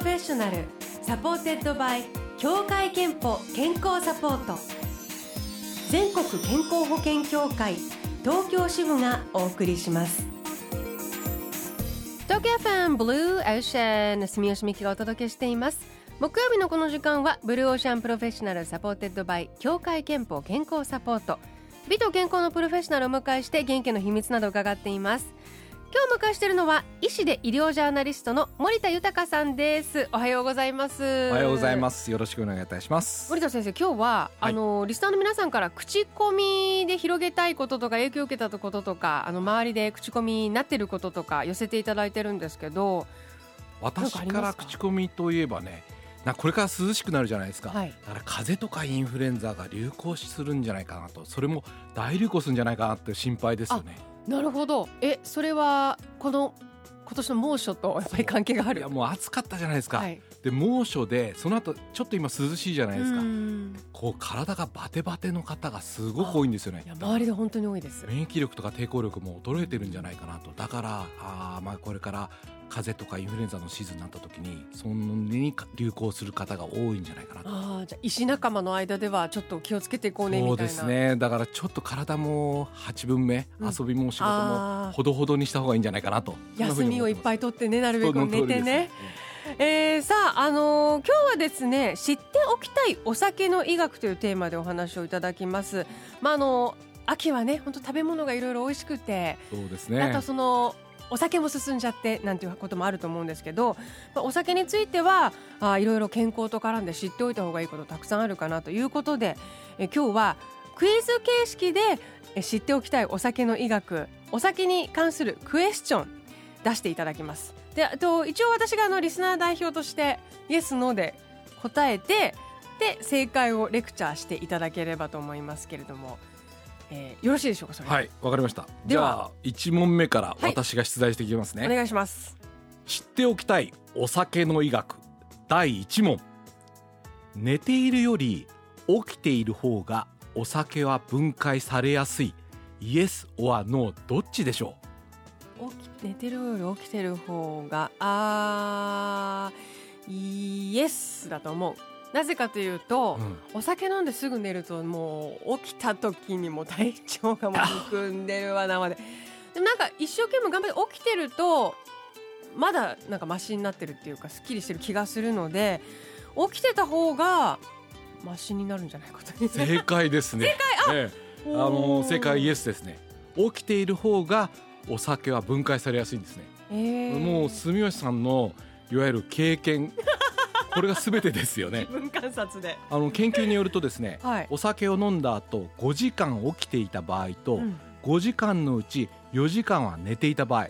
Professional supported by 協会けんぽ健康サポート。全国健康保険協会東京支部がお送りします。東京 FM ブルーオーシャン住吉美紀がお届けしています。木曜日のこの時間は Blue Ocean Professional supported by 協会けんぽ健康サポート。美と健康のプロフェッショナルを迎えして元気の秘密などを伺っています。今日迎えしているのは医師で医療ジャーナリストの森田豊さんです。おはようございます。おはようございます。よろしくお願いいたします。森田先生今日は、はい、あのリスナーの皆さんから口コミで広げたいこととか影響を受けたこととかあの周りで口コミになっていることとか寄せていただいてるんですけど。私から口コミといえばねなこれから涼しくなるじゃないですか、はい、だから風邪とかインフルエンザが流行するんじゃないかなと。それも大流行するんじゃないかなって心配ですよねなるほど。えそれはこの今年の猛暑とやっぱり関係がある？いやもう暑かったじゃないですか、はい、で猛暑でその後ちょっと今涼しいじゃないですか。こう体がバテバテの方がすごく多いんですよね。周りで本当に多いです。免疫力とか抵抗力も衰えてるんじゃないかなと。だからあまあこれから風邪とかインフルエンザのシーズンになった時にそんなに流行する方が多いんじゃないかなと。あじゃ医師仲間の間ではちょっと気をつけていこうねみたいな。そうですね。だからちょっと体も8分目、うん、遊びも仕事もほどほどにした方がいいんじゃないかなと。休みをいっぱい取ってねなるべく寝てね。えー、さあ、あのー、今日はですね知っておきたいお酒の医学というテーマでお話をいただきます。まああの秋はね本当食べ物がいろいろ美味しくて。そうですね。なんかそのお酒も進んじゃってなんていうこともあると思うんですけど、お酒についてはあいろいろ健康と絡んで知っておいた方がいいことたくさんあるかなということでえ今日はクイズ形式で知っておきたいお酒の医学お酒に関するクエスチョン出していただきます。であと一応私があのリスナー代表としてイエスノーで答えてで正解をレクチャーしていただければと思いますけれども。えー、よろしいでしょうかそれ。はいわかりました。では。一問目から私が出題していきますね、はい、お願いします。知っておきたいお酒の医学。第一問。寝ているより起きている方がお酒は分解されやすい。イエスオアノーどっちでしょう？起き寝てるより起きてる方があイエスだと思うなぜかというと、うん、お酒飲んですぐ寝るともう起きた時にも体調がもうむくんでるわ生で。でもなんか一生懸命頑張って起きてるとまだなんかマシになってるっていうかすっきりしてる気がするので起きてた方がマシになるんじゃないかと正解ですね。正解あ、ええ、あの正解イエスですね。起きている方がお酒は分解されやすいんですね、えー、もう住吉さんのいわゆる経験これがすべてですよね。自分観察で。あの研究によるとですね、はい、お酒を飲んだ後5時間起きていた場合と、うん、5時間のうち4時間は寝ていた場合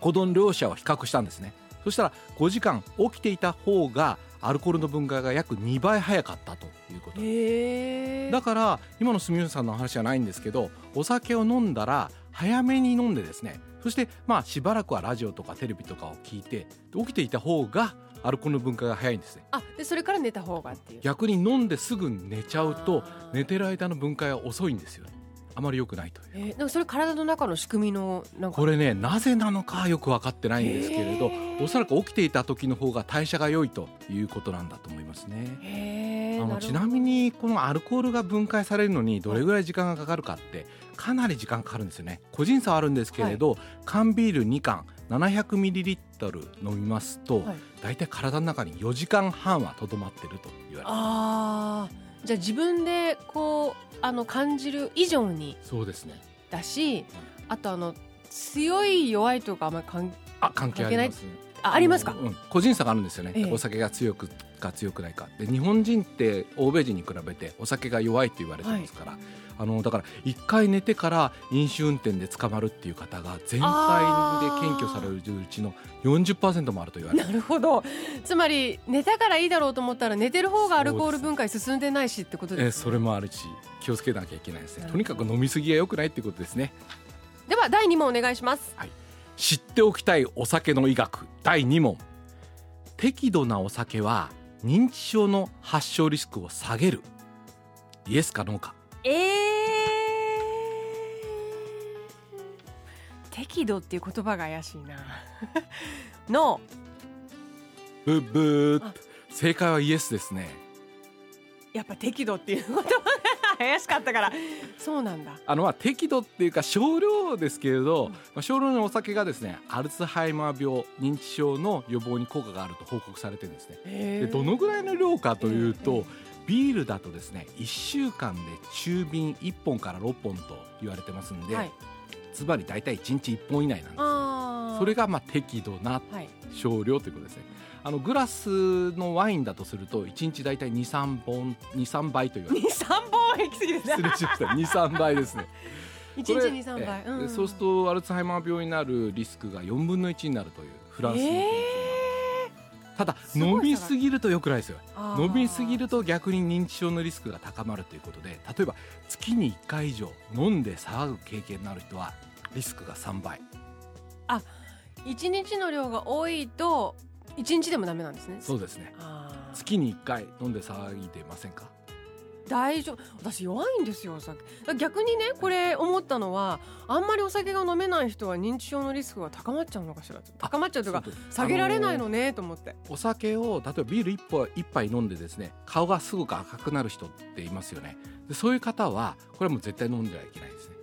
この両者を比較したんですね。そしたら5時間起きていた方がアルコールの分解が約2倍早かったということ。だから今の住吉さんの話じゃないんですけどお酒を飲んだら早めに飲んでですね。そしてまあしばらくはラジオとかテレビとかを聞いて起きていた方がアルコールの分解が早いんですね。あでそれから寝た方がっていう。逆に飲んですぐ寝ちゃうと寝てる間の分解は遅いんですよね。あまり良くないという、えー、でもそれ体の中の仕組みのなんか。これねなぜなのかよく分かってないんですけれど、えー、おそらく起きていた時の方が代謝が良いということなんだと思いますね、えー、あのちなみにこのアルコールが分解されるのにどれぐらい時間がかかるかってかなり時間かかるんですよね。個人差はあるんですけれど、はい、缶ビール2缶700ミリリットル飲みますと、はい、大体体の中に4時間半はとどまってると言われてあじゃあ自分でこうあの感じる以上にそうですね。だし、うん、あとあの強い弱いとかあんまり関あ関係ない？あありますか、うん、個人差があるんですよね、ええ、お酒が強くか強くないか。で日本人って欧米人に比べてお酒が弱いって言われてますから、はい。あのだから一回寝てから飲酒運転で捕まるっていう方が全体で検挙されるうちの40%もあると言われてなるほど。つまり寝たからいいだろうと思ったら寝てる方がアルコール分解進んでないしってことです、ね、えそれもあるし気をつけなきゃいけないですね。とにかく飲みすぎが良くないってことですね。では第2問お願いします、はい、知っておきたいお酒の医学第2問。適度なお酒は認知症の発症リスクを下げる。イエスかノーか。えー、適度っていう言葉が怪しいな。の。ブッブー正解はイエスですね。やっぱ適度っていうこと怪しかったから。そうなんだ。あのまあ適度っていうか少量ですけれど、うん、まあ、少量のお酒がですねアルツハイマー病認知症の予防に効果があると報告されてるんですね。でどのぐらいの量かというと、ビールだとですね1週間で中瓶1本から6本と言われてますんで、はい、つまり大体1日1本以内なんですそれがまあ適度な少量ということですね、はいあのグラスのワインだとすると1日大体23本23倍と言われて23本は行き過ぎです失礼しました。23倍ですね。1日23倍、うん、そうするとアルツハイマー病になるリスクが4分の1になるというフランスの研究、えー、ただ飲みすぎるとよくないですよ。飲みすぎると逆に認知症のリスクが高まるということで例えば月に1回以上飲んで騒ぐ経験のある人はリスクが3倍。あ1日の量が多いと一日でもダメなんですね。そうですね。月に一回飲んで騒いでませんか？大丈夫。私弱いんですよお酒。逆にねこれ思ったのはあんまりお酒が飲めない人は認知症のリスクが高まっちゃうのかしら。高まっちゃうというか下げられないのねと思って。お酒を例えばビール一杯一杯飲んでですね顔がすごく赤くなる人っていますよね。でそういう方はこれはもう絶対飲んではいけないですね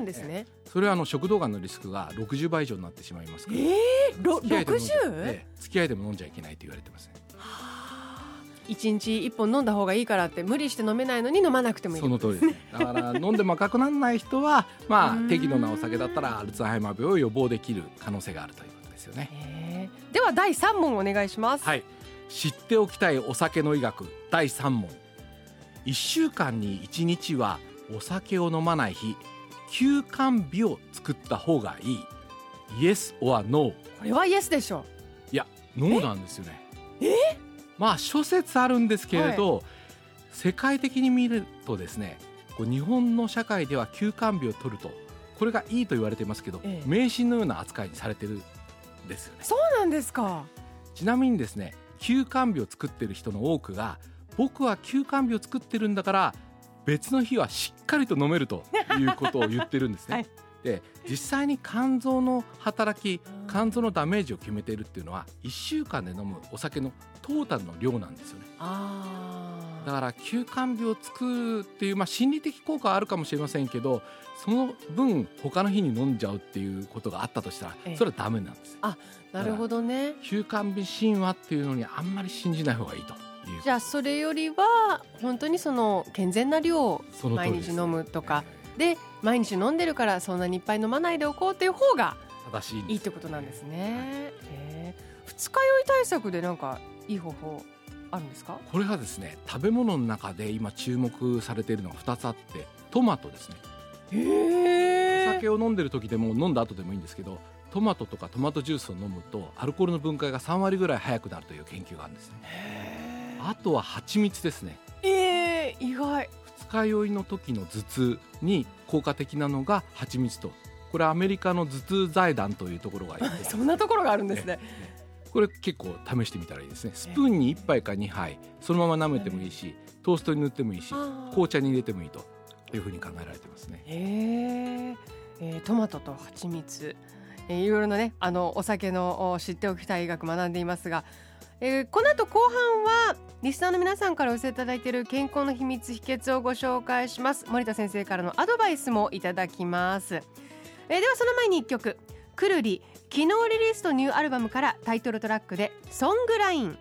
なんですね、それはあの食道がんのリスクが60倍以上になってしまいますから。ええ？ー、60? 付き合いでも飲んじゃいけないと言われてますね。一日一本飲んだ方がいいからって無理して飲めないのに飲まなくてもいいその通りですだから飲んでも赤くならない人は まあ適度なお酒だったらアルツハイマー病を予防できる可能性があるということですよね。では第3問お願いします。はい。知っておきたいお酒の医学第3問。1週間に1日はお酒を飲まない日休館日を作った方がいい。イエス or No? これはイエスでしょ。いやノーなんですよね。え？まあ諸説あるんですけれど、はい、世界的に見るとですねこう日本の社会では休館日を取るとこれがいいと言われてますけど、ええ、迷信のような扱いにされてるんですよね。そうなんですか。ちなみにですね休館日を作ってる人の多くが僕は休館日を作ってるんだから別の日はしっかりと飲めるということを言ってるんですね。はい、で実際に肝臓の働き肝臓のダメージを決めているっていうのは1週間で飲むお酒のトータルの量なんですよね。だから休肝日を作るっていう、まあ、心理的効果はあるかもしれませんけどその分他の日に飲んじゃうっていうことがあったとしたらそれはダメなんです。あなるほどね休肝日神話っていうのにあんまり信じない方がいいと。じゃあそれよりは本当にその健全な量を毎日飲むとか。で毎日飲んでるからそんなにいっぱい飲まないでおこうっていう方が正しいいいってことなんですね。はい、二日酔い対策でなんかいい方法あるんですか？これはですね食べ物の中で今注目されているのが2つあってトマトですね。へお酒を飲んでる時でも飲んだ後でもいいんですけどトマトとかトマトジュースを飲むとアルコールの分解が3割ぐらい早くなるという研究があるんですね。あとは蜂蜜ですね。えー、意外。二日酔いの時の頭痛に効果的なのが蜂蜜と。これアメリカの頭痛財団というところが そんなところがあるんですね、ね、これ結構試してみたらいいですね。スプーンに1杯か2杯。そのまま舐めてもいいしトーストに塗ってもいいし紅茶に入れてもいいというふうに考えられてますね。へえー、トマトと蜂蜜。えー、いろいろなねあのお酒の知っておきたい医学学んでいますがえー、この後後半はリスナーの皆さんからお寄せいただいている健康の秘密秘訣をご紹介します。森田先生からのアドバイスもいただきます、えー、ではその前に一曲。くるり昨日リリースとニューアルバムからタイトルトラックでソングライン。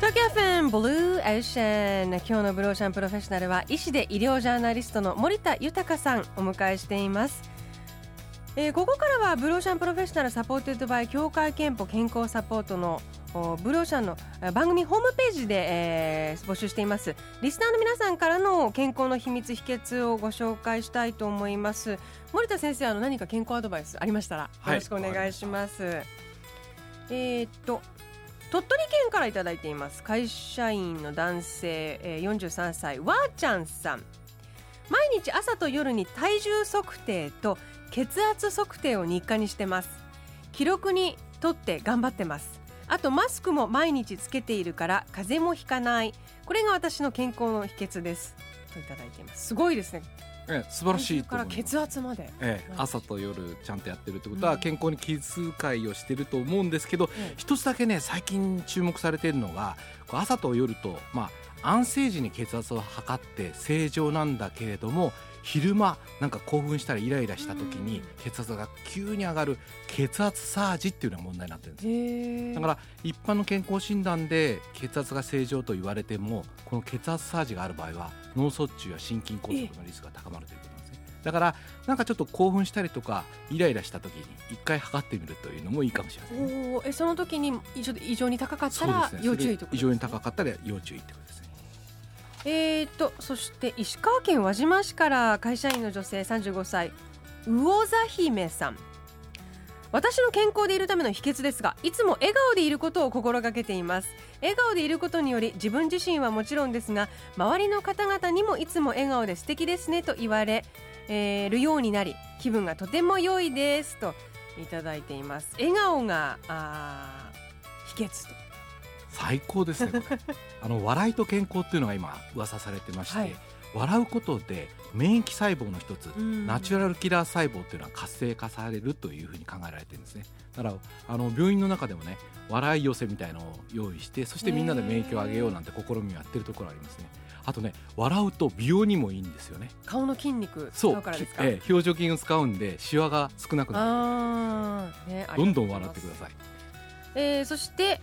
ブルーオーシャン今日のブルーオーシャンプロフェッショナルは医師で医療ジャーナリストの森田豊さんお迎えしています、えー、ここからは Blue Ocean Professional supported by 協会けんぽ健康サポートのブルーオーシャンの番組ホームページで、えー、募集しています。リスナーの皆さんからの健康の秘密秘訣をご紹介したいと思います。森田先生あの何か健康アドバイスありましたらよろしくお願いします、はい、えー、っと鳥取県からいただいています。会社員の男性、え、43歳わーちゃんさん。毎日朝と夜に体重測定と血圧測定を日課にしてます。記録にとって頑張ってます。あとマスクも毎日つけているから風邪もひかない。これが私の健康の秘訣です。といただいています。すごいですね。ええ、素晴らしいから血圧まで、ええ、朝と夜ちゃんとやってるってことは健康に気遣いをしてると思うんですけど、一つだけね最近注目されているのが朝と夜とまあ安静時に血圧を測って正常なんだけれども昼間なんか興奮したりイライラした時に血圧が急に上がる血圧サージっていうのが問題になってるんですだから一般の健康診断で血圧が正常と言われてもこの血圧サージがある場合は脳卒中や心筋梗塞のリスクが高まるということなんですね。だからなんかちょっと興奮したりとかイライラした時に一回測ってみるというのもいいかもしれません、ね、えその時に異常に高かったら要注意と、ね、異常に高かったら要注意ってことですねえーとそして石川県輪島市から会社員の女性35歳魚座姫さん。私の健康でいるための秘訣ですがいつも笑顔でいることを心がけています。笑顔でいることにより自分自身はもちろんですが周りの方々にもいつも笑顔で素敵ですねと言われ、えー、るようになり気分がとても良いですといただいています。笑顔があ秘訣と。最高ですね あの笑いと健康っていうのが今噂されてまして、はい、笑うことで免疫細胞の一つ、ナチュラルキラー細胞っていうのは活性化されるというふうに考えられてるんですね。だからあの病院の中でもね笑い寄せみたいのを用意してそしてみんなで免疫を上げようなんて試みをやってるところありますね。あとね笑うと美容にもいいんですよね。顔の筋肉使う。え、表情筋を使うんでシワが少なくなる、ね、どんどん笑ってください、えー、そして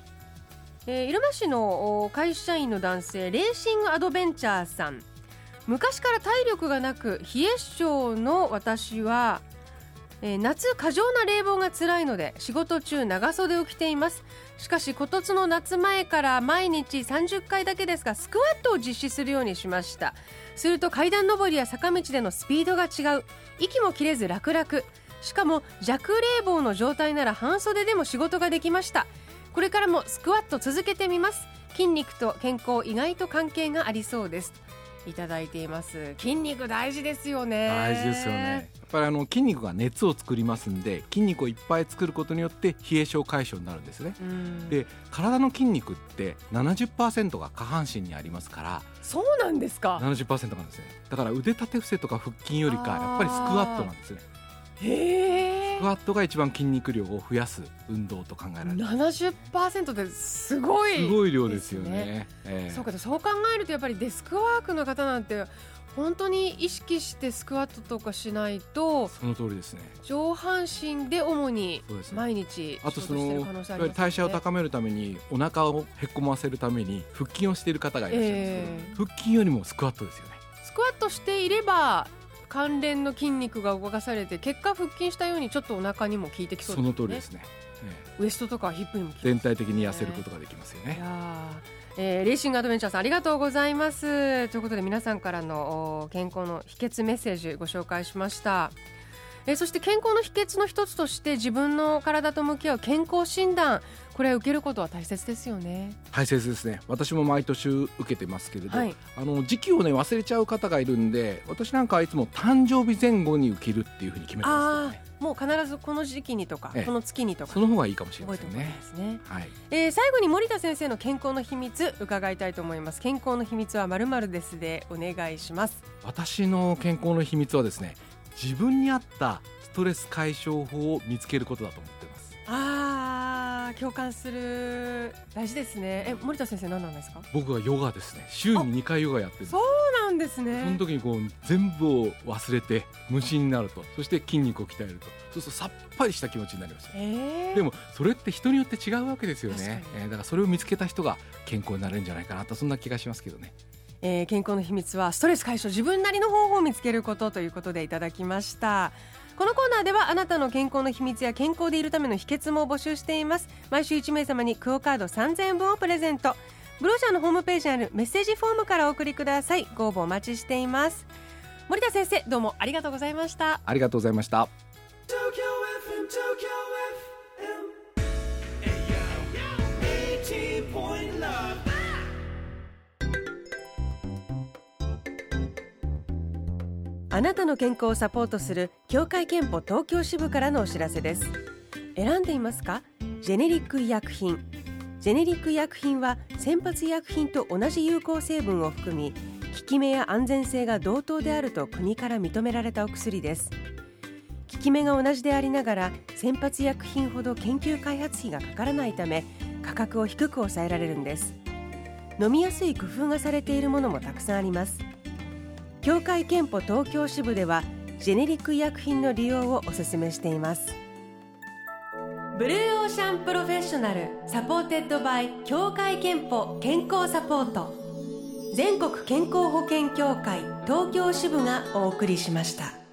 えー、入間市の会社員の男性レーシングアドベンチャーさん。昔から体力がなく冷え性の私は、えー、夏過剰な冷房が辛いので仕事中長袖を着ています。しかし今年の夏前から毎日30回だけですがスクワットを実施するようにしました。すると階段上りや坂道でのスピードが違う。息も切れず楽々。しかも弱冷房の状態なら半袖でも仕事ができました。これからもスクワット続けてみます。筋肉と健康意外と関係がありそうです。いただいています。筋肉大事ですよね。大事ですよね。やっぱりあの筋肉が熱を作りますんで筋肉をいっぱい作ることによって冷え症解消になるんですね。で体の筋肉って70%が下半身にありますからそうなんですか。70%なんですね。だから腕立て伏せとか腹筋よりかやっぱりスクワットなんですね。へスクワットが一番筋肉量を増やす運動と考えられる70%ですごい、すごい量ですよね、えー、そうかそう考えるとやっぱりデスクワークの方なんて本当に意識してスクワットとかしないとその通りですね。上半身で主に毎日あとその代謝を高めるためにお腹をへっこませるために腹筋をしている方がいらっしゃるんですけど、えー、腹筋よりもスクワットですよね。スクワットしていれば関連の筋肉が動かされて結果腹筋したようにちょっとお腹にも効いてきそうですね。その通りですね、えー、ウエストとかヒップにも、ね、全体的に痩せることができますよね。えー、レーシングアドベンチャーさんありがとうございます。ということで皆さんからの健康の秘訣メッセージご紹介しましたえー、そして健康の秘訣の一つとして自分の体と向き合う健康診断これ受けることは大切ですよね。大切ですね。私も毎年受けてますけれど、はい、あの時期をね忘れちゃう方がいるんで私なんかはいつも誕生日前後に受けるっていうふうに決めてます、ね、もう必ずこの時期にとか、ええ、この月にとかその方がいいかもしれませんね。ね、はい、えー、最後に森田先生の健康の秘密伺いたいと思います。健康の秘密はまるまるですでお願いします。私の健康の秘密はですね自分に合ったストレス解消法を見つけることだと思ってます。ああ共感する。大事ですね。え森田先生何なんですか？僕はヨガですね。週に2回ヨガやってるそうなんですね。その時にこう全部を忘れて無心になると。そして筋肉を鍛えると。そうするとさっぱりした気持ちになります、えー、でもそれって人によって違うわけですよね、えー、だからそれを見つけた人が健康になれるんじゃないかなとそんな気がしますけどねえー、健康の秘密はストレス解消自分なりの方法を見つけることということでいただきました。このコーナーではあなたの健康の秘密や健康でいるための秘訣も募集しています。毎週1名様にクオカード3000円分をプレゼント。ブローシャーのホームページにあるメッセージフォームからお送りください。ご応募お待ちしています。森田先生どうもありがとうございました。ありがとうございましたあなたの健康をサポートする協会憲法東京支部からのお知らせです。選んでいますか？ジェネリック医薬品。ジェネリック医薬品は先発医薬品と同じ有効成分を含み効効き目や安全性が同等であると国から認められたお薬です。効き目が同じでありながら先発医薬品ほど研究開発費がかからないため価格を低く抑えられるんです。飲みやすい工夫がされているものもたくさんあります。協会けんぽ東京支部ではジェネリック医薬品の利用をお勧めしています Blue Ocean Professional supported by 協会けんぽ健康サポート全国健康保険協会東京支部がお送りしました。